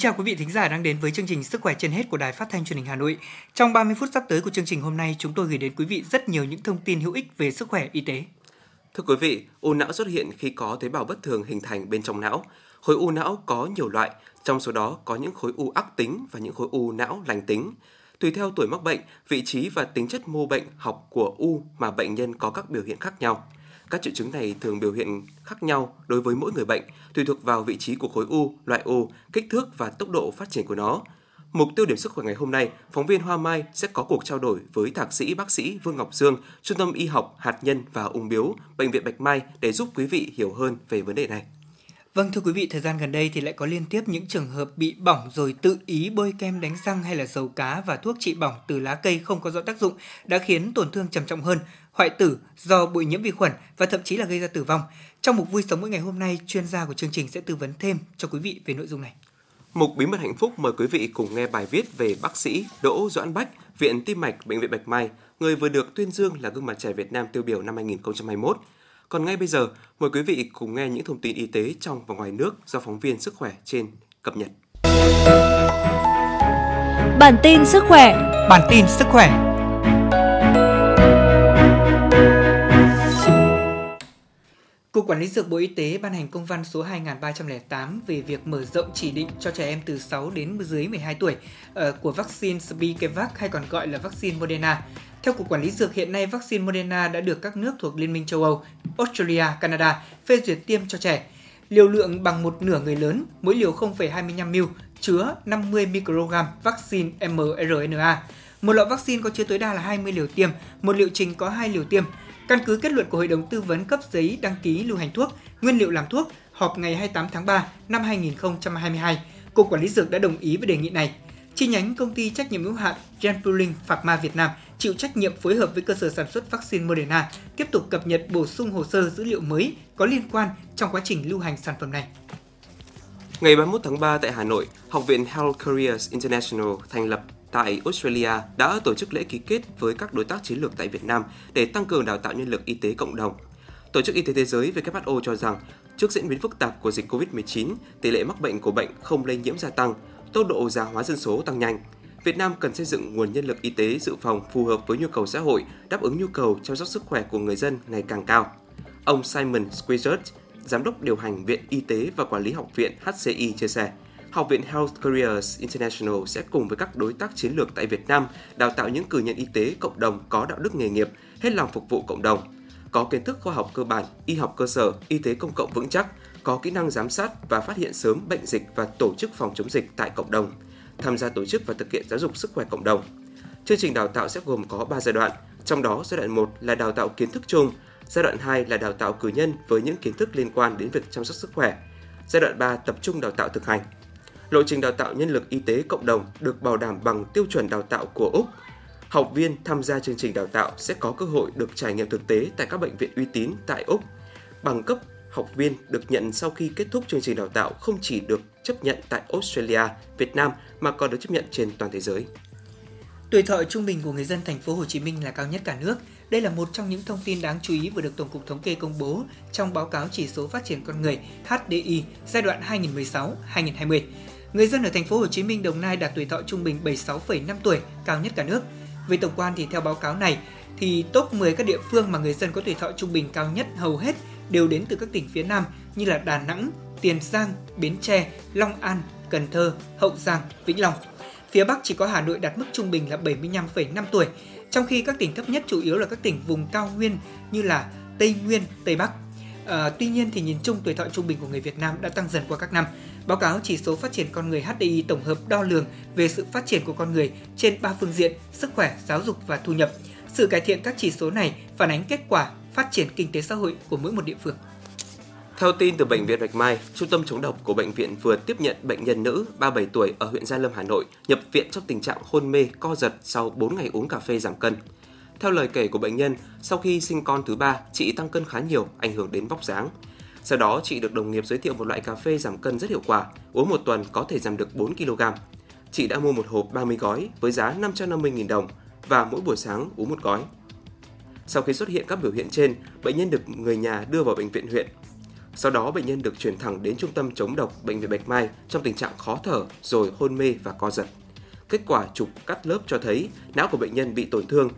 Chào quý vị thính giả đang đến với chương trình Sức khỏe trên hết của Đài Phát thanh Truyền hình Hà Nội. Trong 30 phút sắp tới của chương trình hôm nay, chúng tôi gửi đến quý vị rất nhiều những thông tin hữu ích về sức khỏe y tế. Thưa quý vị, u não xuất hiện khi có tế bào bất thường hình thành bên trong não. Khối u não có nhiều loại, trong số đó có những khối u ác tính và những khối u não lành tính. Tùy theo tuổi mắc bệnh, vị trí và tính chất mô bệnh học của u mà bệnh nhân có các biểu hiện khác nhau. Các triệu chứng này thường biểu hiện khác nhau đối với mỗi người bệnh, tùy thuộc vào vị trí của khối u, loại u, kích thước và tốc độ phát triển của nó. Mục tiêu điểm sức khỏe ngày hôm nay, phóng viên Hoa Mai sẽ có cuộc trao đổi với thạc sĩ bác sĩ Vương Ngọc Dương, Trung tâm Y học hạt nhân và ung biếu, Bệnh viện Bạch Mai để giúp quý vị hiểu hơn về vấn đề này. Vâng thưa quý vị, thời gian gần đây thì lại có liên tiếp những trường hợp bị bỏng rồi tự ý bôi kem đánh răng hay là dầu cá và thuốc trị bỏng từ lá cây không có rõ tác dụng đã khiến tổn thương trầm trọng hơn, hoại tử do bụi nhiễm vi khuẩn và thậm chí là gây ra tử vong. Trong mục vui sống mỗi ngày hôm nay, chuyên gia của chương trình sẽ tư vấn thêm cho quý vị về nội dung này. Mục Bí mật hạnh phúc mời quý vị cùng nghe bài viết về bác sĩ Đỗ Doãn Bách, Viện Tim mạch Bệnh viện Bạch Mai, người vừa được tuyên dương là gương mặt trẻ Việt Nam tiêu biểu năm 2021. Còn ngay bây giờ, mời quý vị cùng nghe những thông tin y tế trong và ngoài nước do phóng viên sức khỏe trên cập nhật. Bản tin sức khỏe Bản tin sức khỏe Cục Quản lý Dược Bộ Y tế ban hành công văn số 2308 về việc mở rộng chỉ định cho trẻ em từ 6 đến dưới 12 tuổi ờ, của vaccine Spikevac hay còn gọi là vaccine Moderna. Theo Cục Quản lý Dược, hiện nay vaccine Moderna đã được các nước thuộc Liên minh châu Âu, Australia, Canada phê duyệt tiêm cho trẻ. Liều lượng bằng một nửa người lớn, mỗi liều 0,25 ml, chứa 50 microgram vaccine mRNA. Một loại vaccine có chứa tối đa là 20 liều tiêm, một liệu trình có 2 liều tiêm. Căn cứ kết luận của Hội đồng tư vấn cấp giấy đăng ký lưu hành thuốc, nguyên liệu làm thuốc họp ngày 28 tháng 3 năm 2022, Cục Quản lý Dược đã đồng ý với đề nghị này. Chi nhánh công ty trách nhiệm hữu hạn Genpulling Pharma Việt Nam chịu trách nhiệm phối hợp với cơ sở sản xuất vaccine Moderna tiếp tục cập nhật bổ sung hồ sơ dữ liệu mới có liên quan trong quá trình lưu hành sản phẩm này. Ngày 31 tháng 3 tại Hà Nội, Học viện Health Careers International thành lập tại Australia đã tổ chức lễ ký kết với các đối tác chiến lược tại Việt Nam để tăng cường đào tạo nhân lực y tế cộng đồng. Tổ chức Y tế Thế giới WHO cho rằng, trước diễn biến phức tạp của dịch COVID-19, tỷ lệ mắc bệnh của bệnh không lây nhiễm gia tăng, tốc độ già hóa dân số tăng nhanh. Việt Nam cần xây dựng nguồn nhân lực y tế dự phòng phù hợp với nhu cầu xã hội, đáp ứng nhu cầu chăm sóc sức khỏe của người dân ngày càng cao. Ông Simon Squizert, Giám đốc điều hành Viện Y tế và Quản lý Học viện HCI chia sẻ, Học viện Health Careers International sẽ cùng với các đối tác chiến lược tại Việt Nam đào tạo những cử nhân y tế cộng đồng có đạo đức nghề nghiệp, hết lòng phục vụ cộng đồng, có kiến thức khoa học cơ bản, y học cơ sở, y tế công cộng vững chắc, có kỹ năng giám sát và phát hiện sớm bệnh dịch và tổ chức phòng chống dịch tại cộng đồng, tham gia tổ chức và thực hiện giáo dục sức khỏe cộng đồng. Chương trình đào tạo sẽ gồm có 3 giai đoạn, trong đó giai đoạn 1 là đào tạo kiến thức chung, giai đoạn 2 là đào tạo cử nhân với những kiến thức liên quan đến việc chăm sóc sức khỏe, giai đoạn 3 tập trung đào tạo thực hành. Lộ trình đào tạo nhân lực y tế cộng đồng được bảo đảm bằng tiêu chuẩn đào tạo của Úc. Học viên tham gia chương trình đào tạo sẽ có cơ hội được trải nghiệm thực tế tại các bệnh viện uy tín tại Úc. Bằng cấp học viên được nhận sau khi kết thúc chương trình đào tạo không chỉ được chấp nhận tại Australia, Việt Nam mà còn được chấp nhận trên toàn thế giới. Tuổi thọ trung bình của người dân thành phố Hồ Chí Minh là cao nhất cả nước. Đây là một trong những thông tin đáng chú ý vừa được Tổng cục Thống kê công bố trong báo cáo chỉ số phát triển con người HDI giai đoạn 2016-2020. Người dân ở thành phố Hồ Chí Minh, Đồng Nai đạt tuổi thọ trung bình 76,5 tuổi, cao nhất cả nước. Về tổng quan thì theo báo cáo này thì top 10 các địa phương mà người dân có tuổi thọ trung bình cao nhất hầu hết đều đến từ các tỉnh phía Nam như là Đà Nẵng, Tiền Giang, Bến Tre, Long An, Cần Thơ, Hậu Giang, Vĩnh Long. Phía Bắc chỉ có Hà Nội đạt mức trung bình là 75,5 tuổi, trong khi các tỉnh thấp nhất chủ yếu là các tỉnh vùng cao nguyên như là Tây Nguyên, Tây Bắc. À, tuy nhiên thì nhìn chung tuổi thọ trung bình của người Việt Nam đã tăng dần qua các năm. Báo cáo chỉ số phát triển con người HDI tổng hợp đo lường về sự phát triển của con người trên ba phương diện: sức khỏe, giáo dục và thu nhập. Sự cải thiện các chỉ số này phản ánh kết quả phát triển kinh tế xã hội của mỗi một địa phương. Theo tin từ Bệnh viện Bạch Mai, Trung tâm chống độc của bệnh viện vừa tiếp nhận bệnh nhân nữ 37 tuổi ở huyện Gia Lâm, Hà Nội nhập viện trong tình trạng hôn mê, co giật sau 4 ngày uống cà phê giảm cân. Theo lời kể của bệnh nhân, sau khi sinh con thứ ba, chị tăng cân khá nhiều, ảnh hưởng đến vóc dáng. Sau đó, chị được đồng nghiệp giới thiệu một loại cà phê giảm cân rất hiệu quả, uống một tuần có thể giảm được 4 kg. Chị đã mua một hộp 30 gói với giá 550.000 đồng và mỗi buổi sáng uống một gói. Sau khi xuất hiện các biểu hiện trên, bệnh nhân được người nhà đưa vào bệnh viện huyện. Sau đó bệnh nhân được chuyển thẳng đến trung tâm chống độc bệnh viện Bạch Mai trong tình trạng khó thở rồi hôn mê và co giật. Kết quả chụp cắt lớp cho thấy não của bệnh nhân bị tổn thương.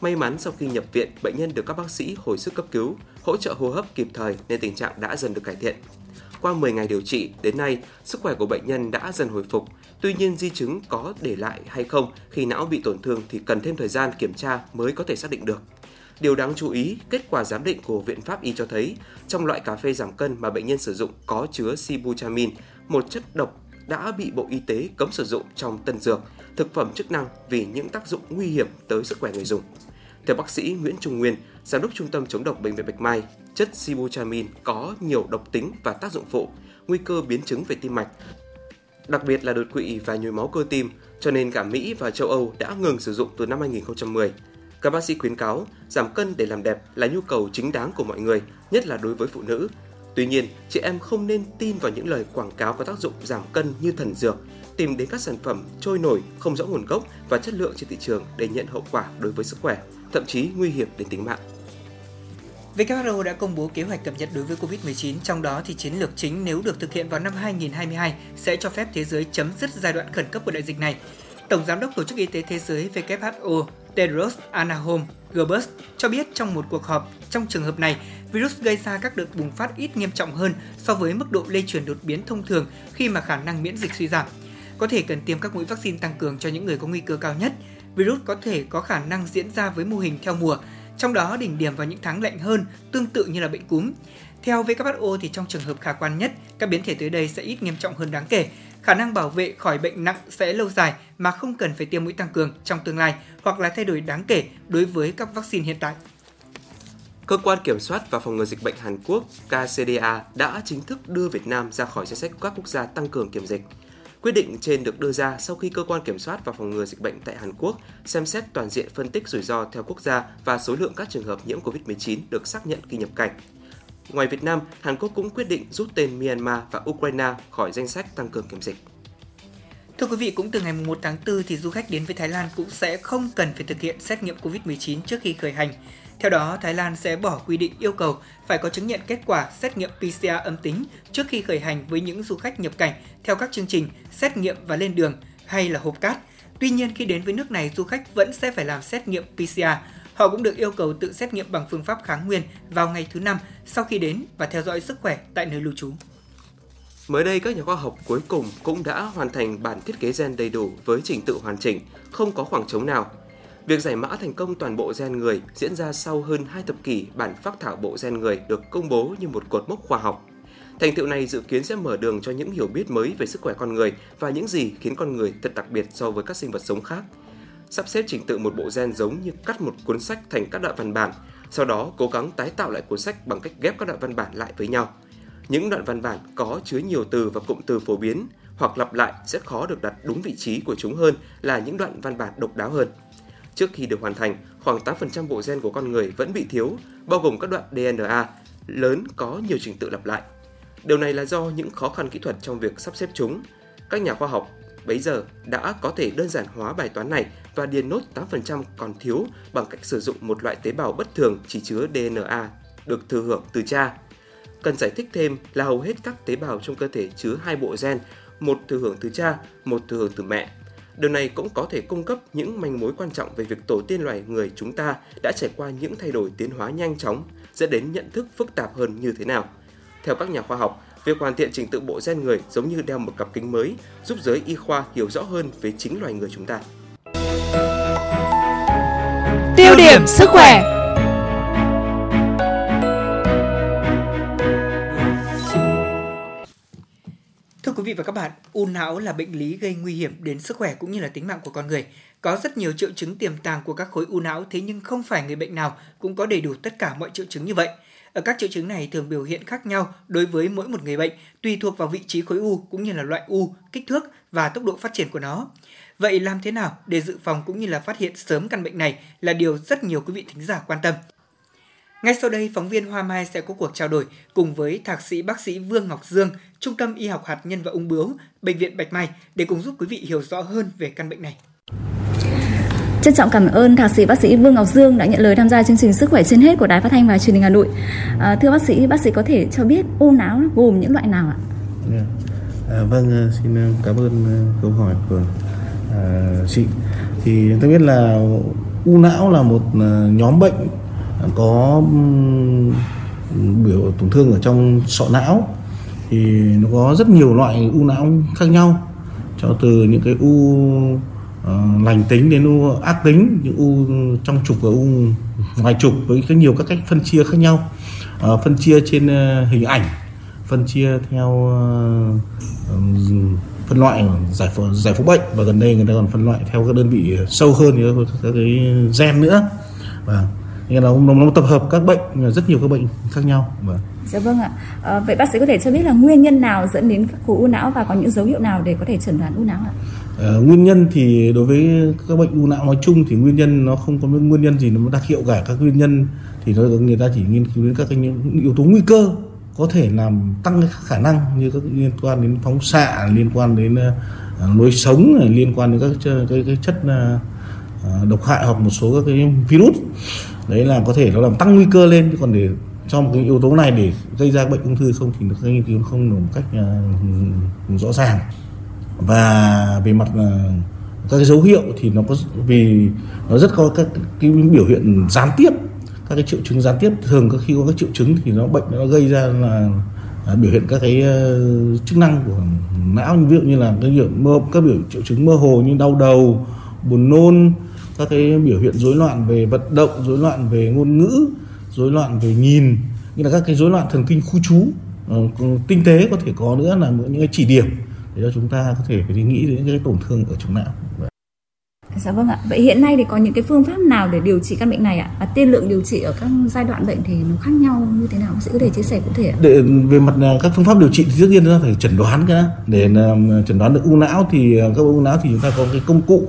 May mắn sau khi nhập viện, bệnh nhân được các bác sĩ hồi sức cấp cứu, hỗ trợ hô hấp kịp thời nên tình trạng đã dần được cải thiện. Qua 10 ngày điều trị, đến nay, sức khỏe của bệnh nhân đã dần hồi phục. Tuy nhiên, di chứng có để lại hay không khi não bị tổn thương thì cần thêm thời gian kiểm tra mới có thể xác định được. Điều đáng chú ý, kết quả giám định của Viện Pháp Y cho thấy trong loại cà phê giảm cân mà bệnh nhân sử dụng có chứa sibutramine, một chất độc đã bị Bộ Y tế cấm sử dụng trong tân dược, thực phẩm chức năng vì những tác dụng nguy hiểm tới sức khỏe người dùng. Theo bác sĩ Nguyễn Trung Nguyên, giám đốc Trung tâm chống độc bệnh viện Bạch Mai, chất sibutramine có nhiều độc tính và tác dụng phụ, nguy cơ biến chứng về tim mạch, đặc biệt là đột quỵ và nhồi máu cơ tim, cho nên cả Mỹ và châu Âu đã ngừng sử dụng từ năm 2010. Các bác sĩ khuyến cáo giảm cân để làm đẹp là nhu cầu chính đáng của mọi người, nhất là đối với phụ nữ. Tuy nhiên, chị em không nên tin vào những lời quảng cáo có tác dụng giảm cân như thần dược, tìm đến các sản phẩm trôi nổi, không rõ nguồn gốc và chất lượng trên thị trường để nhận hậu quả đối với sức khỏe, thậm chí nguy hiểm đến tính mạng. WHO đã công bố kế hoạch cập nhật đối với COVID-19, trong đó thì chiến lược chính nếu được thực hiện vào năm 2022 sẽ cho phép thế giới chấm dứt giai đoạn khẩn cấp của đại dịch này. Tổng Giám đốc Tổ chức Y tế Thế giới WHO Tedros Adhanom Ghebreyesus cho biết trong một cuộc họp, trong trường hợp này, virus gây ra các đợt bùng phát ít nghiêm trọng hơn so với mức độ lây truyền đột biến thông thường khi mà khả năng miễn dịch suy giảm. Có thể cần tiêm các mũi vaccine tăng cường cho những người có nguy cơ cao nhất. Virus có thể có khả năng diễn ra với mô hình theo mùa, trong đó đỉnh điểm vào những tháng lạnh hơn, tương tự như là bệnh cúm. Theo WHO thì trong trường hợp khả quan nhất, các biến thể tới đây sẽ ít nghiêm trọng hơn đáng kể. Khả năng bảo vệ khỏi bệnh nặng sẽ lâu dài mà không cần phải tiêm mũi tăng cường trong tương lai hoặc là thay đổi đáng kể đối với các vaccine hiện tại. Cơ quan Kiểm soát và Phòng ngừa Dịch bệnh Hàn Quốc KCDA đã chính thức đưa Việt Nam ra khỏi danh sách các quốc gia tăng cường kiểm dịch. Quyết định trên được đưa ra sau khi cơ quan kiểm soát và phòng ngừa dịch bệnh tại Hàn Quốc xem xét toàn diện phân tích rủi ro theo quốc gia và số lượng các trường hợp nhiễm COVID-19 được xác nhận khi nhập cảnh. Ngoài Việt Nam, Hàn Quốc cũng quyết định rút tên Myanmar và Ukraine khỏi danh sách tăng cường kiểm dịch. Thưa quý vị, cũng từ ngày 1 tháng 4 thì du khách đến với Thái Lan cũng sẽ không cần phải thực hiện xét nghiệm COVID-19 trước khi khởi hành. Theo đó, Thái Lan sẽ bỏ quy định yêu cầu phải có chứng nhận kết quả xét nghiệm PCR âm tính trước khi khởi hành với những du khách nhập cảnh theo các chương trình xét nghiệm và lên đường hay là hộp cát. Tuy nhiên, khi đến với nước này, du khách vẫn sẽ phải làm xét nghiệm PCR. Họ cũng được yêu cầu tự xét nghiệm bằng phương pháp kháng nguyên vào ngày thứ năm sau khi đến và theo dõi sức khỏe tại nơi lưu trú. Mới đây, các nhà khoa học cuối cùng cũng đã hoàn thành bản thiết kế gen đầy đủ với trình tự hoàn chỉnh, không có khoảng trống nào. Việc giải mã thành công toàn bộ gen người diễn ra sau hơn hai thập kỷ bản phác thảo bộ gen người được công bố như một cột mốc khoa học. Thành tựu này dự kiến sẽ mở đường cho những hiểu biết mới về sức khỏe con người và những gì khiến con người thật đặc biệt so với các sinh vật sống khác. Sắp xếp trình tự một bộ gen giống như cắt một cuốn sách thành các đoạn văn bản, sau đó cố gắng tái tạo lại cuốn sách bằng cách ghép các đoạn văn bản lại với nhau. Những đoạn văn bản có chứa nhiều từ và cụm từ phổ biến hoặc lặp lại sẽ khó được đặt đúng vị trí của chúng hơn là những đoạn văn bản độc đáo hơn. Trước khi được hoàn thành, khoảng 8% bộ gen của con người vẫn bị thiếu, bao gồm các đoạn DNA lớn có nhiều trình tự lặp lại. Điều này là do những khó khăn kỹ thuật trong việc sắp xếp chúng. Các nhà khoa học bấy giờ đã có thể đơn giản hóa bài toán này và điền nốt 8% còn thiếu bằng cách sử dụng một loại tế bào bất thường chỉ chứa DNA được thừa hưởng từ cha. Cần giải thích thêm là hầu hết các tế bào trong cơ thể chứa hai bộ gen, một thừa hưởng từ cha, một thừa hưởng từ mẹ. Điều này cũng có thể cung cấp những manh mối quan trọng về việc tổ tiên loài người chúng ta đã trải qua những thay đổi tiến hóa nhanh chóng, dẫn đến nhận thức phức tạp hơn như thế nào. Theo các nhà khoa học, việc hoàn thiện trình tự bộ gen người giống như đeo một cặp kính mới, giúp giới y khoa hiểu rõ hơn về chính loài người chúng ta. Tiêu điểm sức khỏe vị và các bạn, u não là bệnh lý gây nguy hiểm đến sức khỏe cũng như là tính mạng của con người. Có rất nhiều triệu chứng tiềm tàng của các khối u não thế nhưng không phải người bệnh nào cũng có đầy đủ tất cả mọi triệu chứng như vậy. Ở các triệu chứng này thường biểu hiện khác nhau đối với mỗi một người bệnh, tùy thuộc vào vị trí khối u cũng như là loại u, kích thước và tốc độ phát triển của nó. Vậy làm thế nào để dự phòng cũng như là phát hiện sớm căn bệnh này là điều rất nhiều quý vị thính giả quan tâm. Ngay sau đây, phóng viên Hoa Mai sẽ có cuộc trao đổi cùng với thạc sĩ bác sĩ Vương Ngọc Dương, Trung tâm Y học hạt nhân và ung bướu, Bệnh viện Bạch Mai để cùng giúp quý vị hiểu rõ hơn về căn bệnh này. Trân trọng cảm ơn thạc sĩ bác sĩ Vương Ngọc Dương đã nhận lời tham gia chương trình Sức khỏe trên hết của Đài Phát thanh và Truyền hình Hà Nội. À, thưa bác sĩ, bác sĩ có thể cho biết u não gồm những loại nào ạ? Yeah. Dạ. À, vâng, à, xin à, cảm ơn à, câu hỏi của à, chị. Thì tôi biết là u não là một nhóm bệnh có biểu tổn thương ở trong sọ não thì nó có rất nhiều loại u não khác nhau. Cho từ những cái u uh, lành tính đến u ác tính những u trong trục và u ngoài trục với rất nhiều các cách phân chia khác nhau. Uh, phân chia trên uh, hình ảnh phân chia theo uh, phân loại giải phẫu giải phẫu bệnh và gần đây người ta còn phân loại theo các đơn vị sâu hơn như các cái gen nữa. Và nên là nó, nó tập hợp các bệnh rất nhiều các bệnh khác nhau và Dạ vâng ạ. À, vậy bác sĩ có thể cho biết là nguyên nhân nào dẫn đến các khối u não và có những dấu hiệu nào để có thể chẩn đoán u não ạ? À, nguyên nhân thì đối với các bệnh u não nói chung thì nguyên nhân nó không có nguyên nhân gì nó đặc hiệu cả các nguyên nhân thì nó người ta chỉ nghiên cứu đến các cái những yếu tố nguy cơ có thể làm tăng cái khả năng như các liên quan đến phóng xạ liên quan đến uh, lối sống liên quan đến các cái, cái chất uh, độc hại hoặc một số các cái virus đấy là có thể nó làm tăng nguy cơ lên chứ còn để cho một cái yếu tố này để gây ra bệnh ung thư không thì các nghiên cứu không một cách uh, rõ ràng. Và về mặt uh, các cái dấu hiệu thì nó có vì nó rất có các cái biểu hiện gián tiếp các cái triệu chứng gián tiếp. Thường các khi có các triệu chứng thì nó bệnh nó gây ra là à, biểu hiện các cái uh, chức năng của não. Ví dụ như là cái biểu mơ các biểu triệu chứng mơ hồ như đau đầu buồn nôn các cái biểu hiện rối loạn về vận động rối loạn về ngôn ngữ rối loạn về nhìn như là các cái rối loạn thần kinh khu trú uh, tinh tế có thể có nữa là những cái chỉ điểm để cho chúng ta có thể phải nghĩ đến những cái tổn thương ở trong não Dạ vâng ạ. Vậy hiện nay thì có những cái phương pháp nào để điều trị căn bệnh này ạ? Và tiên lượng điều trị ở các giai đoạn bệnh thì nó khác nhau như thế nào? Sĩ có thể chia sẻ cụ thể ạ? Để về mặt à, các phương pháp điều trị thì tất nhiên chúng ta phải chẩn đoán cái để à, chẩn đoán được u não thì à, các u não thì chúng ta có cái công cụ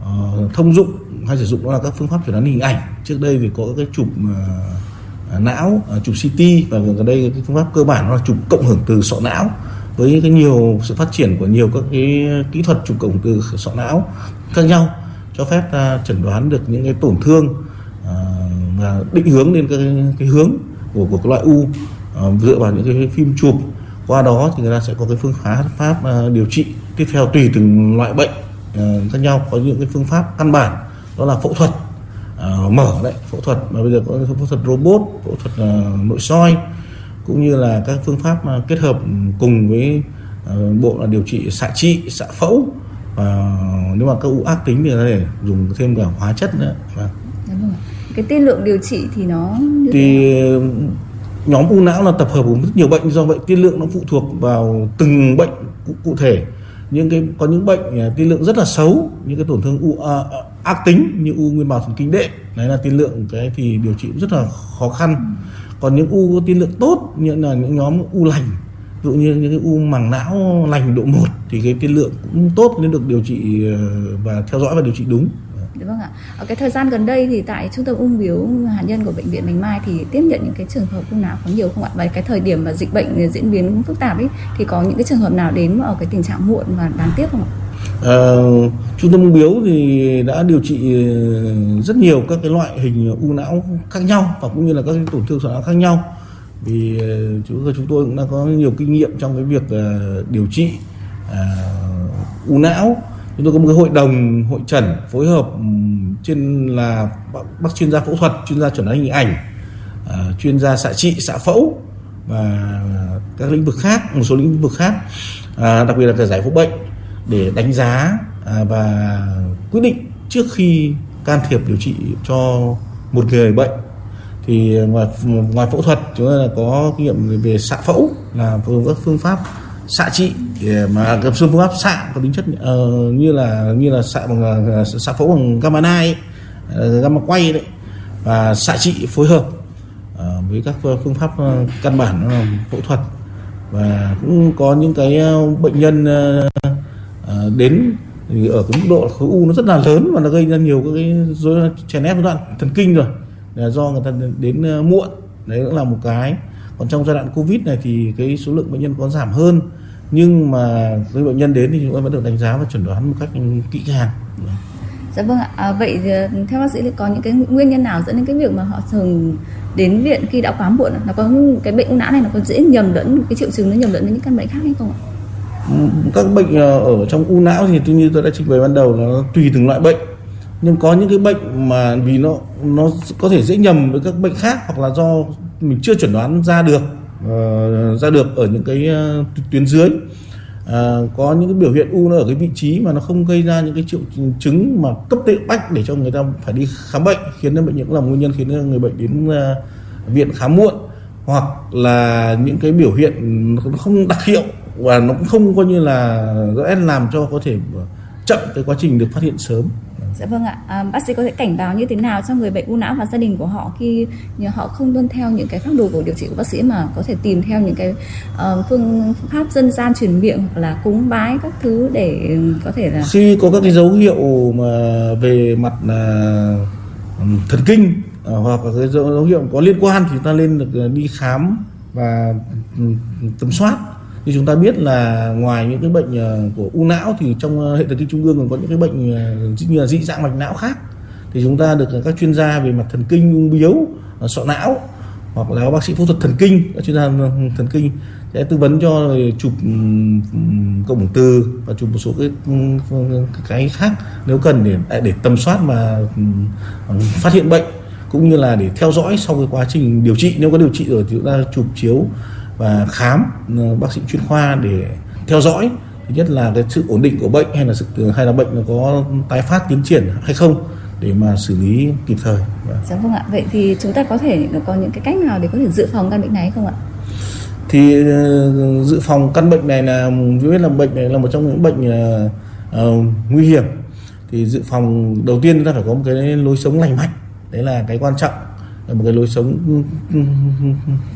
uh, thông dụng hay sử dụng đó là các phương pháp chẩn đoán hình ảnh. Trước đây thì có cái chụp uh, não, uh, chụp CT và gần đây cái phương pháp cơ bản đó là chụp cộng hưởng từ sọ não. Với cái nhiều sự phát triển của nhiều các cái kỹ thuật chụp cộng từ sọ não khác nhau cho phép ta chẩn đoán được những cái tổn thương và định hướng lên cái, cái hướng của của cái loại u dựa vào những cái phim chụp. Qua đó thì người ta sẽ có cái phương pháp pháp điều trị tiếp theo tùy từng loại bệnh khác nhau có những cái phương pháp căn bản đó là phẫu thuật. Mở đấy phẫu thuật. Mà bây giờ có phẫu thuật robot phẫu thuật nội soi cũng như là các phương pháp kết hợp cùng với bộ là điều trị xạ trị xạ phẫu. Và nếu mà các u ác tính thì có thể dùng thêm cả hóa chất nữa. Vâng. cái tiên lượng điều trị thì nó như thì nhóm u não là tập hợp của rất nhiều bệnh do vậy tiên lượng nó phụ thuộc vào từng bệnh cụ, cụ thể. Những cái có những bệnh tiên lượng rất là xấu những cái tổn thương u à, ác tính như u nguyên bào thần kinh đệm đấy là tiên lượng cái thì điều trị rất là khó khăn còn những u có tiên lượng tốt, như là những nhóm u lành, ví dụ như những cái u màng não lành độ 1 thì cái tiên lượng cũng tốt nên được điều trị ờ, và theo dõi và điều trị đúng Đúng vâng ạ. Ở cái thời gian gần đây thì tại trung tâm ung biếu hạt nhân của bệnh viện Bạch Mai thì tiếp nhận những cái trường hợp u não có nhiều không ạ? Và cái thời điểm mà dịch bệnh diễn biến phức tạp ấy, thì có những cái trường hợp nào đến ở cái tình trạng muộn và đáng tiếc không ạ? À, trung tâm ung biếu thì đã điều trị ờ, rất nhiều các cái loại hình u não khác nhau và cũng như là các cái tổn thương sọ não khác nhau. Vì ờ, chúng chúng tôi cũng đã có nhiều kinh nghiệm trong cái việc điều trị uh, u não. Chúng tôi có một cái hội đồng hội trần phối hợp trên là bác chuyên gia phẫu thuật chuyên gia chuẩn đoán hình ảnh uh, chuyên gia xạ trị xạ phẫu và các lĩnh vực khác một số lĩnh vực khác uh, đặc biệt là cả giải phẫu bệnh để đánh giá à, và quyết định trước khi can thiệp điều trị cho một người bệnh. Thì à, ngoài ngoài phẫu thuật chúng ta là có kinh nghiệm về xạ phẫu là phương các phương pháp xạ trị mà các phương pháp xạ có tính chất uh, như là như là xạ bằng xạ phẫu bằng gamma nai gamma quay đấy và xạ trị phối hợp uh, với các phương pháp căn bản phẫu thuật. Và cũng có những cái bệnh nhân uh, đến ở cái mức độ khối u nó rất là lớn và nó gây ra nhiều cái rối chèn ép đoạn thần kinh rồi là do người ta đến ờ, muộn đấy cũng là một cái còn trong giai đoạn covid này thì cái số lượng bệnh nhân có giảm hơn nhưng mà với bệnh nhân đến thì chúng ta vẫn được đánh giá và chuẩn đoán một cách kỹ càng Dạ vâng ạ. À, vậy ờ, theo bác sĩ thì có những cái nguyên nhân nào dẫn đến cái việc mà họ thường đến viện khi đã quá muộn? Nó có cái bệnh u não này nó có dễ nhầm lẫn cái triệu chứng nó nhầm lẫn với những căn bệnh khác hay không ạ? Các bệnh ờ, ở trong u não thì tôi như tôi đã trình bày ban đầu là nó tùy từng loại bệnh. Nhưng có những cái bệnh mà vì nó nó có thể dễ nhầm với các bệnh khác hoặc là do mình chưa chuẩn đoán ra được uh, ra được ở những cái uh, tuyến dưới. Uh, có những cái biểu hiện u nó ở cái vị trí mà nó không gây ra những cái triệu chứng mà cấp tệ bách để cho người ta phải đi khám bệnh khiến cho bệnh những là nguyên nhân khiến người bệnh đến uh, viện khám muộn. Hoặc là những cái biểu hiện nó không đặc hiệu và nó cũng không coi như là làm cho có thể chậm cái quá trình được phát hiện sớm Dạ vâng ạ. À, bác sĩ có thể cảnh báo như thế nào cho người bệnh u não và gia đình của họ khi họ không tuân theo những cái phác đồ của điều trị của bác sĩ mà có thể tìm theo những cái uh, phương pháp dân gian truyền miệng hoặc là cúng bái các thứ để có thể là khi có các cái dấu hiệu mà về mặt uh, thần kinh uh, hoặc là cái dấu hiệu có liên quan thì ta lên được đi khám và tầm soát như chúng ta biết là ngoài những cái bệnh ờ, của u não thì trong ờ, hệ thần kinh trung ương còn có những cái bệnh ờ, như là dị dạng mạch não khác. Thì chúng ta được các chuyên gia về mặt thần kinh ung biếu sọ não hoặc là bác sĩ phẫu thuật thần kinh, các chuyên gia thần kinh sẽ tư vấn cho chụp cộng từ và chụp một số cái cái khác nếu cần để à, để tầm soát và phát hiện bệnh cũng như là để theo dõi sau cái quá trình điều trị. Nếu có điều trị rồi thì chúng ta chụp chiếu và khám ờ, bác sĩ chuyên khoa để theo dõi thứ nhất là cái sự ổn định của bệnh hay là sự hay là bệnh nó có tái phát tiến triển hay không để mà xử lý kịp thời. Dạ vâng ạ. Vậy thì chúng ta có thể có những cái cách nào để có thể dự phòng căn bệnh này không ạ? Thì uh, dự phòng căn bệnh này là biết là bệnh này là một trong những bệnh uh, uh, nguy hiểm. Thì dự phòng đầu tiên chúng ta phải có một cái lối sống lành mạnh. Đấy là cái quan trọng là một cái lối sống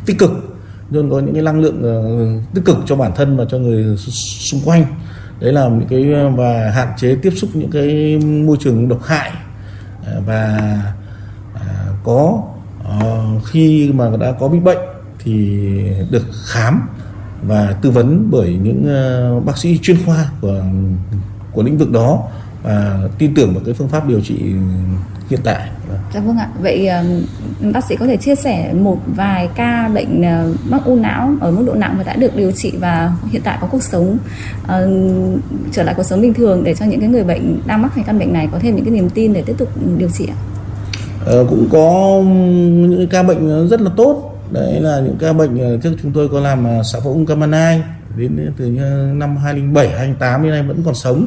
tích cực luôn có những cái năng lượng uh, tích cực cho bản thân và cho người xung quanh. Đấy là những cái và hạn chế tiếp xúc những cái môi trường độc hại ờ, và ờ, có khi mà đã có bị bệnh thì được khám và tư vấn bởi những bác sĩ chuyên khoa của của lĩnh vực đó và tin tưởng vào cái phương pháp điều trị hiện tại. Dạ vâng ạ. Vậy bác sĩ có thể chia sẻ một vài ca bệnh ờ, mắc u não ở mức độ nặng và đã được điều trị và hiện tại có cuộc sống uh, trở lại cuộc sống bình thường để cho những cái người bệnh đang mắc phải căn bệnh này có thêm những cái niềm tin để tiếp tục điều trị ạ? Ờ, cũng có những ca bệnh rất là tốt. Đấy là những ca bệnh ờ, trước chúng tôi có làm xã phẫu ung Kamanai đến từ năm 2007 2008 đến nay vẫn còn sống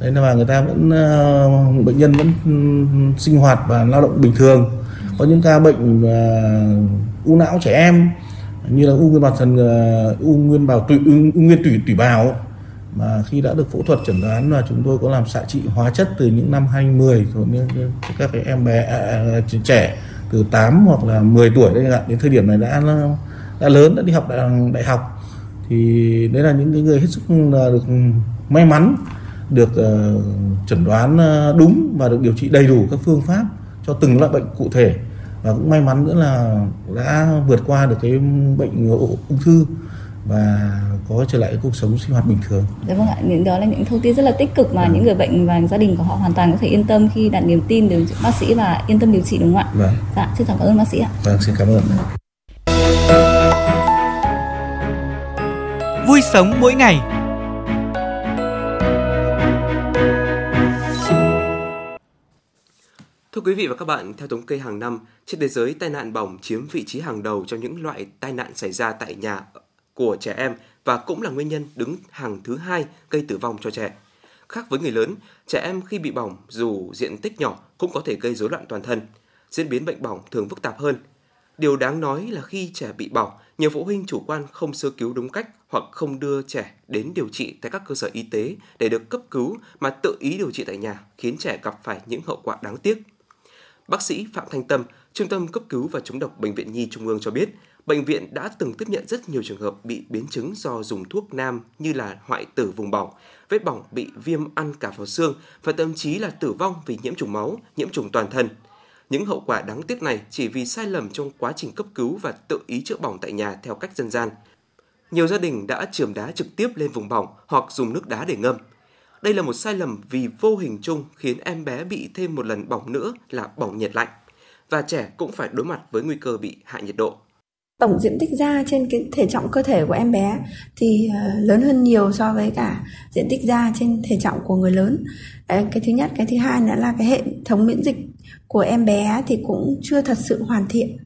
đấy là người ta vẫn ờ, bệnh nhân vẫn ừ, sinh hoạt và lao động bình thường. Có những ca bệnh ờ, u não trẻ em như là u nguyên bào thần ờ, u nguyên bào tụy u, nguyên tủy tủy bào mà khi đã được phẫu thuật chẩn đoán là chúng tôi có làm xạ trị hóa chất từ những năm 2010 rồi các cái em bé à, à trẻ từ 8 hoặc là 10 tuổi đây đến thời điểm này đã đã lớn đã đi học đại, đại học. Thì đấy là những cái người hết sức là được ừ, may mắn được uh, chẩn đoán uh, đúng và được điều trị đầy đủ các phương pháp cho từng loại bệnh cụ thể và cũng may mắn nữa là đã vượt qua được cái bệnh ung thư và có trở lại cuộc sống sinh hoạt bình thường. Dạ vâng ạ, những đó là những thông tin rất là tích cực mà à. những người bệnh và gia đình của họ hoàn toàn có thể yên tâm khi đặt niềm tin đến bác sĩ và yên tâm điều trị đúng không ạ? Vâng. Dạ, xin cảm ơn bác sĩ ạ. Vâng, xin cảm ơn. Vui sống mỗi ngày quý vị và các bạn, theo thống kê hàng năm, trên thế giới tai nạn bỏng chiếm vị trí hàng đầu trong những loại tai nạn xảy ra tại nhà của trẻ em và cũng là nguyên nhân đứng hàng thứ hai gây tử vong cho trẻ. Khác với người lớn, trẻ em khi bị bỏng dù diện tích nhỏ cũng có thể gây rối loạn toàn thân. Diễn biến bệnh bỏng thường phức tạp hơn. Điều đáng nói là khi trẻ bị bỏng, nhiều phụ huynh chủ quan không sơ cứu đúng cách hoặc không đưa trẻ đến điều trị tại các cơ sở y tế để được cấp cứu mà tự ý điều trị tại nhà khiến trẻ gặp phải những hậu quả đáng tiếc. Bác sĩ Phạm Thanh Tâm, Trung tâm cấp cứu và chống độc Bệnh viện Nhi Trung ương cho biết, bệnh viện đã từng tiếp nhận rất nhiều trường hợp bị biến chứng do dùng thuốc nam như là hoại tử vùng bỏng, vết bỏng bị viêm ăn cả vào xương và thậm chí là tử vong vì nhiễm trùng máu, nhiễm trùng toàn thân. Những hậu quả đáng tiếc này chỉ vì sai lầm trong quá trình cấp cứu và tự ý chữa bỏng tại nhà theo cách dân gian. Nhiều gia đình đã chườm đá trực tiếp lên vùng bỏng hoặc dùng nước đá để ngâm. Đây là một sai lầm vì vô hình chung khiến em bé bị thêm một lần bỏng nữa là bỏng nhiệt lạnh và trẻ cũng phải đối mặt với nguy cơ bị hạ nhiệt độ. Tổng diện tích da trên cái thể trọng cơ thể của em bé thì ờ, lớn hơn nhiều so với cả diện tích da trên thể trọng của người lớn. Đấy, cái thứ nhất, cái thứ hai nữa là cái hệ thống miễn dịch của em bé thì cũng chưa thật sự hoàn thiện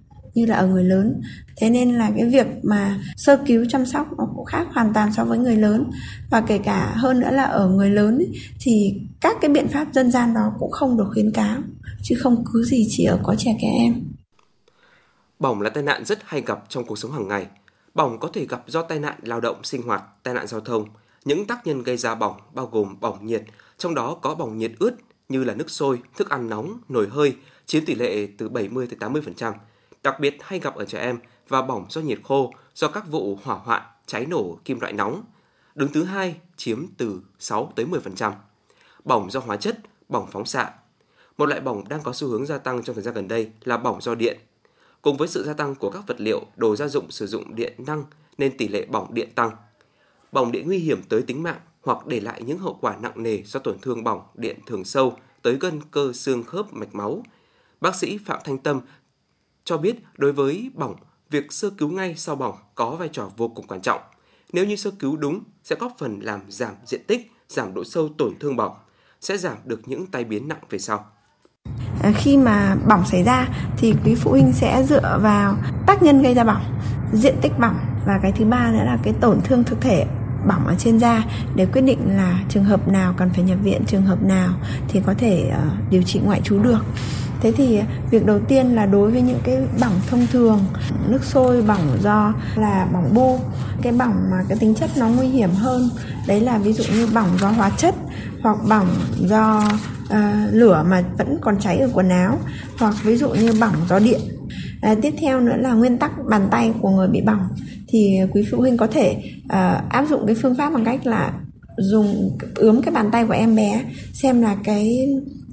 như là ở người lớn thế nên là cái việc mà sơ cứu chăm sóc nó cũng khác hoàn toàn so với người lớn và kể cả hơn nữa là ở người lớn ấy, thì các cái biện pháp dân gian đó cũng không được khuyến cáo chứ không cứ gì chỉ ở có trẻ trẻ em Bỏng là tai nạn rất hay gặp trong cuộc sống hàng ngày. Bỏng có thể gặp do tai nạn lao động sinh hoạt, tai nạn giao thông. Những tác nhân gây ra bỏng bao gồm bỏng nhiệt, trong đó có bỏng nhiệt ướt như là nước sôi, thức ăn nóng, nồi hơi, chiếm tỷ lệ từ 70 tới 80%, đặc biệt hay gặp ở trẻ em và bỏng do nhiệt khô do các vụ hỏa hoạn, cháy nổ kim loại nóng. Đứng thứ hai chiếm từ 6 tới 10%. Bỏng do hóa chất, bỏng phóng xạ. Một loại bỏng đang có xu hướng gia tăng trong thời gian gần đây là bỏng do điện. Cùng với sự gia tăng của các vật liệu, đồ gia dụng sử dụng điện năng nên tỷ lệ bỏng điện tăng. Bỏng điện nguy hiểm tới tính mạng hoặc để lại những hậu quả nặng nề do tổn thương bỏng điện thường sâu tới gân cơ xương khớp mạch máu. Bác sĩ Phạm Thanh Tâm cho biết đối với bỏng, việc sơ cứu ngay sau bỏng có vai trò vô cùng quan trọng. Nếu như sơ cứu đúng sẽ góp phần làm giảm diện tích, giảm độ sâu tổn thương bỏng, sẽ giảm được những tai biến nặng về sau. Ờ, khi mà bỏng xảy ra thì quý phụ huynh sẽ dựa vào tác nhân gây ra bỏng, diện tích bỏng và cái thứ ba nữa là cái tổn thương thực thể bỏng ở trên da để quyết định là trường hợp nào cần phải nhập viện, trường hợp nào thì có thể uh, điều trị ngoại trú được. Thế thì việc đầu tiên là đối với những cái bỏng thông thường, nước sôi bỏng do là bỏng bô, cái bỏng mà cái tính chất nó nguy hiểm hơn, đấy là ví dụ như bỏng do hóa chất hoặc bỏng do uh, lửa mà vẫn còn cháy ở quần áo hoặc ví dụ như bỏng do điện. À, tiếp theo nữa là nguyên tắc bàn tay của người bị bỏng thì quý phụ huynh có thể uh, áp dụng cái phương pháp bằng cách là dùng ướm cái bàn tay của em bé xem là cái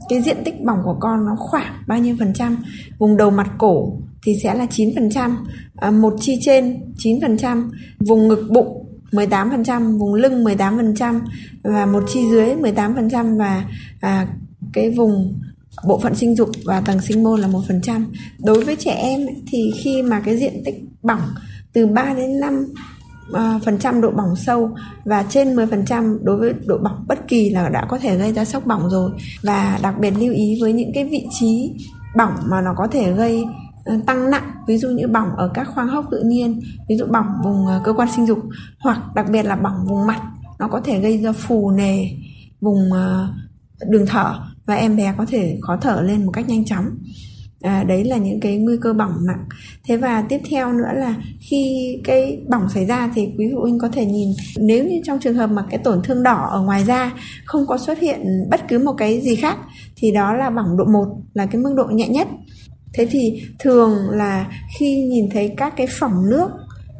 cái diện tích bỏng của con nó khoảng bao nhiêu phần trăm? Vùng đầu mặt cổ thì sẽ là 9 phần trăm à, một chi trên 9 phần trăm vùng ngực bụng 18 phần trăm vùng lưng 18 phần trăm và một chi dưới 18 phần trăm và à, cái vùng bộ phận sinh dục và tầng sinh môn là một phần trăm. Đối với trẻ em thì khi mà cái diện tích bỏng từ 3 đến 5 Ờ, phần trăm độ bỏng sâu và trên 10% đối với độ bỏng bất kỳ là đã có thể gây ra sốc bỏng rồi. Và đặc biệt lưu ý với những cái vị trí bỏng mà nó có thể gây ờ, tăng nặng, ví dụ như bỏng ở các khoang hốc tự nhiên, ví dụ bỏng vùng ờ, cơ quan sinh dục hoặc đặc biệt là bỏng vùng mặt, nó có thể gây ra phù nề vùng đường thở và em bé có thể khó thở lên một cách nhanh chóng à, đấy là những cái nguy cơ bỏng nặng. Thế và tiếp theo nữa là khi cái bỏng xảy ra thì quý phụ huynh có thể nhìn nếu như trong trường hợp mà cái tổn thương đỏ ở ngoài da không có xuất hiện bất cứ một cái gì khác thì đó là bỏng độ 1 là cái mức độ nhẹ nhất. Thế thì thường là khi nhìn thấy các cái phỏng nước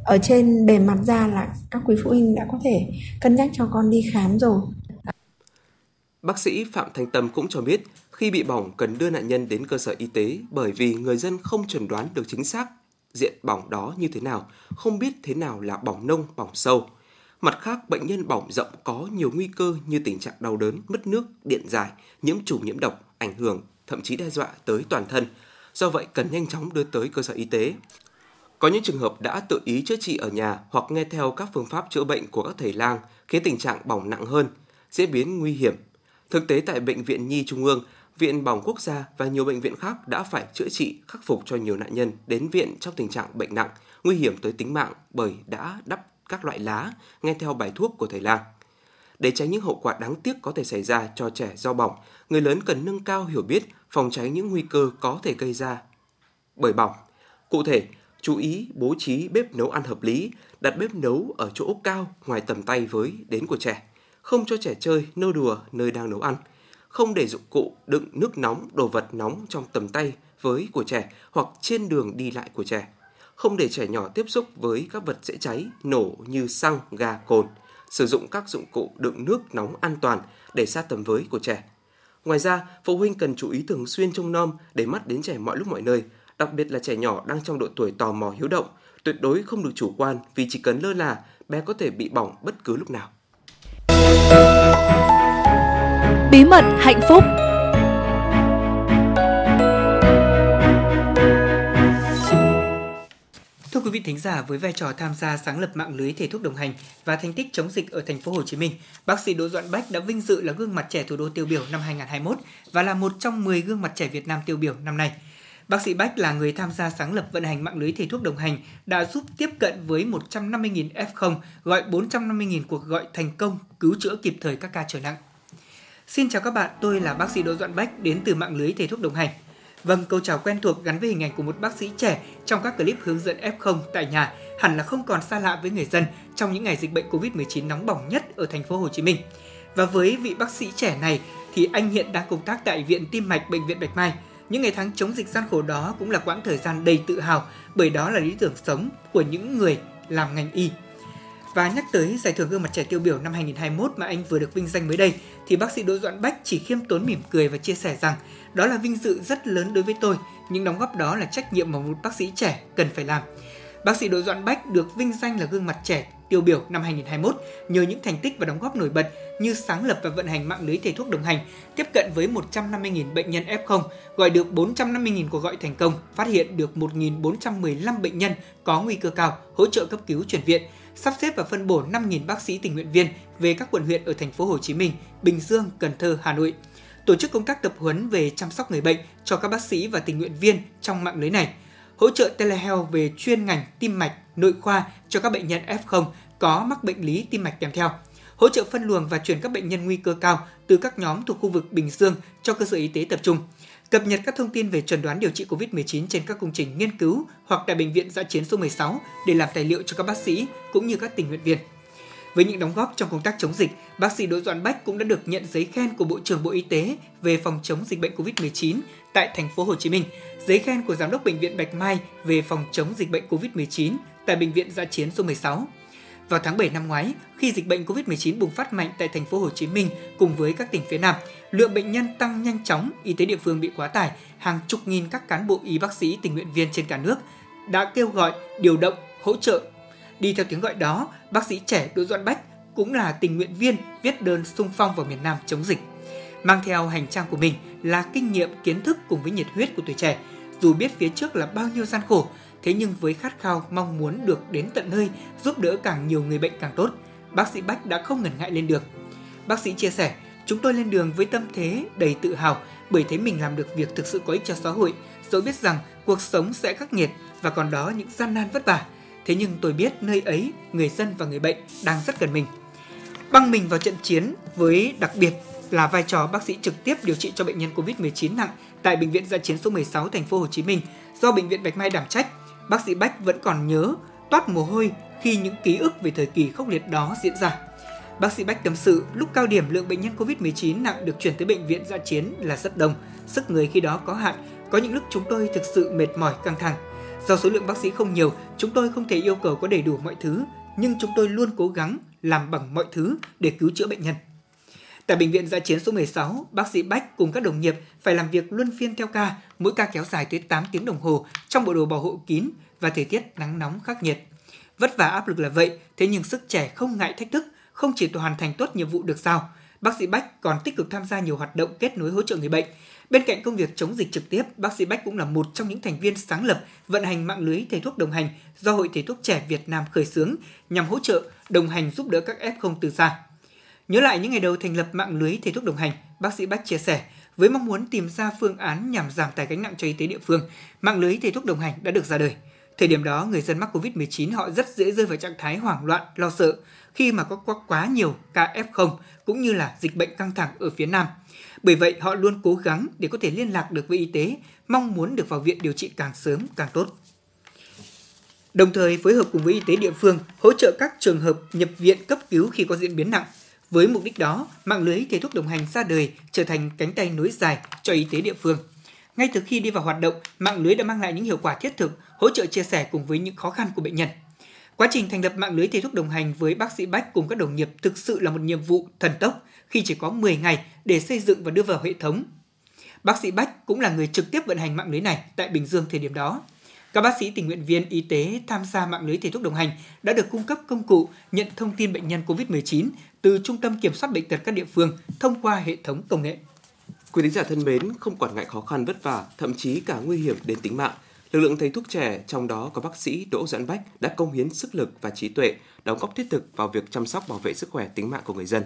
ở trên bề mặt da là các quý phụ huynh đã có thể cân nhắc cho con đi khám rồi. Bác sĩ Phạm Thành Tâm cũng cho biết khi bị bỏng cần đưa nạn nhân đến cơ sở y tế bởi vì người dân không chẩn đoán được chính xác diện bỏng đó như thế nào, không biết thế nào là bỏng nông, bỏng sâu. Mặt khác, bệnh nhân bỏng rộng có nhiều nguy cơ như tình trạng đau đớn, mất nước, điện dài, nhiễm trùng nhiễm độc, ảnh hưởng, thậm chí đe dọa tới toàn thân. Do vậy, cần nhanh chóng đưa tới cơ sở y tế. Có những trường hợp đã tự ý chữa trị ở nhà hoặc nghe theo các phương pháp chữa bệnh của các thầy lang khiến tình trạng bỏng nặng hơn, diễn biến nguy hiểm. Thực tế tại Bệnh viện Nhi Trung ương, Viện Bỏng Quốc gia và nhiều bệnh viện khác đã phải chữa trị, khắc phục cho nhiều nạn nhân đến viện trong tình trạng bệnh nặng, nguy hiểm tới tính mạng bởi đã đắp các loại lá nghe theo bài thuốc của thầy lang. Để tránh những hậu quả đáng tiếc có thể xảy ra cho trẻ do bỏng, người lớn cần nâng cao hiểu biết phòng tránh những nguy cơ có thể gây ra bởi bỏng. Cụ thể, chú ý bố trí bếp nấu ăn hợp lý, đặt bếp nấu ở chỗ cao ngoài tầm tay với đến của trẻ, không cho trẻ chơi, nô đùa nơi đang nấu ăn – không để dụng cụ đựng nước nóng, đồ vật nóng trong tầm tay với của trẻ hoặc trên đường đi lại của trẻ. Không để trẻ nhỏ tiếp xúc với các vật dễ cháy, nổ như xăng, ga, cồn. Sử dụng các dụng cụ đựng nước nóng an toàn để xa tầm với của trẻ. Ngoài ra, phụ huynh cần chú ý thường xuyên trông nom để mắt đến trẻ mọi lúc mọi nơi, đặc biệt là trẻ nhỏ đang trong độ tuổi tò mò hiếu động. Tuyệt đối không được chủ quan vì chỉ cần lơ là, bé có thể bị bỏng bất cứ lúc nào. Bí mật hạnh phúc Thưa quý vị thính giả, với vai trò tham gia sáng lập mạng lưới thể thuốc đồng hành và thành tích chống dịch ở thành phố Hồ Chí Minh, bác sĩ Đỗ Doãn Bách đã vinh dự là gương mặt trẻ thủ đô tiêu biểu năm 2021 và là một trong 10 gương mặt trẻ Việt Nam tiêu biểu năm nay. Bác sĩ Bách là người tham gia sáng lập vận hành mạng lưới thầy thuốc đồng hành, đã giúp tiếp cận với 150.000 F0, gọi 450.000 cuộc gọi thành công, cứu chữa kịp thời các ca trở nặng. Xin chào các bạn, tôi là bác sĩ Đỗ Doãn Bách đến từ mạng lưới thầy thuốc đồng hành. Vâng, câu chào quen thuộc gắn với hình ảnh của một bác sĩ trẻ trong các clip hướng dẫn F0 tại nhà hẳn là không còn xa lạ với người dân trong những ngày dịch bệnh Covid-19 nóng bỏng nhất ở thành phố Hồ Chí Minh. Và với vị bác sĩ trẻ này thì anh hiện đang công tác tại Viện Tim mạch Bệnh viện Bạch Mai. Những ngày tháng chống dịch gian khổ đó cũng là quãng thời gian đầy tự hào bởi đó là lý tưởng sống của những người làm ngành y. Và nhắc tới giải thưởng gương mặt trẻ tiêu biểu năm 2021 mà anh vừa được vinh danh mới đây, thì bác sĩ Đỗ Doãn Bách chỉ khiêm tốn mỉm cười và chia sẻ rằng đó là vinh dự rất lớn đối với tôi, những đóng góp đó là trách nhiệm mà một bác sĩ trẻ cần phải làm. Bác sĩ Đỗ Doãn Bách được vinh danh là gương mặt trẻ tiêu biểu năm 2021 nhờ những thành tích và đóng góp nổi bật như sáng lập và vận hành mạng lưới thầy thuốc đồng hành, tiếp cận với 150.000 bệnh nhân F0, gọi được 450.000 cuộc gọi thành công, phát hiện được 1.415 bệnh nhân có nguy cơ cao, hỗ trợ cấp cứu chuyển viện, sắp xếp và phân bổ 5.000 bác sĩ tình nguyện viên về các quận huyện ở thành phố Hồ Chí Minh, Bình Dương, Cần Thơ, Hà Nội. Tổ chức công tác tập huấn về chăm sóc người bệnh cho các bác sĩ và tình nguyện viên trong mạng lưới này. Hỗ trợ telehealth về chuyên ngành tim mạch, nội khoa cho các bệnh nhân F0 có mắc bệnh lý tim mạch kèm theo. Hỗ trợ phân luồng và chuyển các bệnh nhân nguy cơ cao từ các nhóm thuộc khu vực Bình Dương cho cơ sở y tế tập trung cập nhật các thông tin về chuẩn đoán điều trị COVID-19 trên các công trình nghiên cứu hoặc tại bệnh viện giã chiến số 16 để làm tài liệu cho các bác sĩ cũng như các tình nguyện viên. Với những đóng góp trong công tác chống dịch, bác sĩ Đỗ Doãn Bách cũng đã được nhận giấy khen của Bộ trưởng Bộ Y tế về phòng chống dịch bệnh COVID-19 tại thành phố Hồ Chí Minh, giấy khen của Giám đốc bệnh viện Bạch Mai về phòng chống dịch bệnh COVID-19 tại bệnh viện giã chiến số 16 vào tháng 7 năm ngoái, khi dịch bệnh COVID-19 bùng phát mạnh tại thành phố Hồ Chí Minh cùng với các tỉnh phía Nam, lượng bệnh nhân tăng nhanh chóng, y tế địa phương bị quá tải, hàng chục nghìn các cán bộ y bác sĩ tình nguyện viên trên cả nước đã kêu gọi điều động hỗ trợ. Đi theo tiếng gọi đó, bác sĩ trẻ Đỗ Doãn Bách cũng là tình nguyện viên viết đơn sung phong vào miền Nam chống dịch. Mang theo hành trang của mình là kinh nghiệm, kiến thức cùng với nhiệt huyết của tuổi trẻ, dù biết phía trước là bao nhiêu gian khổ, Thế nhưng với khát khao mong muốn được đến tận nơi, giúp đỡ càng nhiều người bệnh càng tốt, bác sĩ Bách đã không ngần ngại lên đường. Bác sĩ chia sẻ, chúng tôi lên đường với tâm thế đầy tự hào bởi thấy mình làm được việc thực sự có ích cho xã hội, dẫu biết rằng cuộc sống sẽ khắc nghiệt và còn đó những gian nan vất vả. Thế nhưng tôi biết nơi ấy, người dân và người bệnh đang rất cần mình. Băng mình vào trận chiến với đặc biệt là vai trò bác sĩ trực tiếp điều trị cho bệnh nhân COVID-19 nặng tại bệnh viện Giã chiến số 16 thành phố Hồ Chí Minh do bệnh viện Bạch Mai đảm trách bác sĩ Bách vẫn còn nhớ toát mồ hôi khi những ký ức về thời kỳ khốc liệt đó diễn ra. Bác sĩ Bách tâm sự, lúc cao điểm lượng bệnh nhân COVID-19 nặng được chuyển tới bệnh viện dã chiến là rất đông, sức người khi đó có hạn, có những lúc chúng tôi thực sự mệt mỏi căng thẳng. Do số lượng bác sĩ không nhiều, chúng tôi không thể yêu cầu có đầy đủ mọi thứ, nhưng chúng tôi luôn cố gắng làm bằng mọi thứ để cứu chữa bệnh nhân. Tại bệnh viện giã chiến số 16, bác sĩ Bách cùng các đồng nghiệp phải làm việc luân phiên theo ca, mỗi ca kéo dài tới 8 tiếng đồng hồ trong bộ đồ bảo hộ kín và thời tiết nắng nóng khắc nghiệt. Vất vả áp lực là vậy, thế nhưng sức trẻ không ngại thách thức, không chỉ hoàn thành tốt nhiệm vụ được giao, bác sĩ Bách còn tích cực tham gia nhiều hoạt động kết nối hỗ trợ người bệnh. Bên cạnh công việc chống dịch trực tiếp, bác sĩ Bách cũng là một trong những thành viên sáng lập vận hành mạng lưới thầy thuốc đồng hành do Hội Thầy thuốc trẻ Việt Nam khởi xướng nhằm hỗ trợ, đồng hành giúp đỡ các F0 từ xa. Nhớ lại những ngày đầu thành lập mạng lưới thầy thuốc đồng hành, bác sĩ Bách chia sẻ, với mong muốn tìm ra phương án nhằm giảm tải gánh nặng cho y tế địa phương, mạng lưới thầy thuốc đồng hành đã được ra đời. Thời điểm đó, người dân mắc COVID-19 họ rất dễ rơi vào trạng thái hoảng loạn, lo sợ khi mà có quá, quá nhiều ca F0 cũng như là dịch bệnh căng thẳng ở phía Nam. Bởi vậy, họ luôn cố gắng để có thể liên lạc được với y tế, mong muốn được vào viện điều trị càng sớm càng tốt. Đồng thời phối hợp cùng với y tế địa phương hỗ trợ các trường hợp nhập viện cấp cứu khi có diễn biến nặng, với mục đích đó, mạng lưới thầy thuốc đồng hành ra đời trở thành cánh tay nối dài cho y tế địa phương. Ngay từ khi đi vào hoạt động, mạng lưới đã mang lại những hiệu quả thiết thực, hỗ trợ chia sẻ cùng với những khó khăn của bệnh nhân. Quá trình thành lập mạng lưới thầy thuốc đồng hành với bác sĩ Bách cùng các đồng nghiệp thực sự là một nhiệm vụ thần tốc khi chỉ có 10 ngày để xây dựng và đưa vào hệ thống. Bác sĩ Bách cũng là người trực tiếp vận hành mạng lưới này tại Bình Dương thời điểm đó. Các bác sĩ tình nguyện viên y tế tham gia mạng lưới thầy thuốc đồng hành đã được cung cấp công cụ nhận thông tin bệnh nhân COVID-19 từ Trung tâm Kiểm soát Bệnh tật các địa phương thông qua hệ thống công nghệ. Quý thính giả thân mến, không quản ngại khó khăn vất vả, thậm chí cả nguy hiểm đến tính mạng, lực lượng thầy thuốc trẻ, trong đó có bác sĩ Đỗ Doãn Bách đã công hiến sức lực và trí tuệ, đóng góp thiết thực vào việc chăm sóc bảo vệ sức khỏe tính mạng của người dân.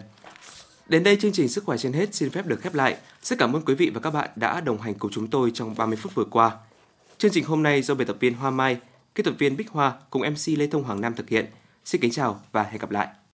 Đến đây chương trình Sức khỏe trên hết xin phép được khép lại. Rất cảm ơn quý vị và các bạn đã đồng hành cùng chúng tôi trong 30 phút vừa qua. Chương trình hôm nay do biên tập viên Hoa Mai, kỹ thuật viên Bích Hoa cùng MC Lê Thông Hoàng Nam thực hiện. Xin kính chào và hẹn gặp lại.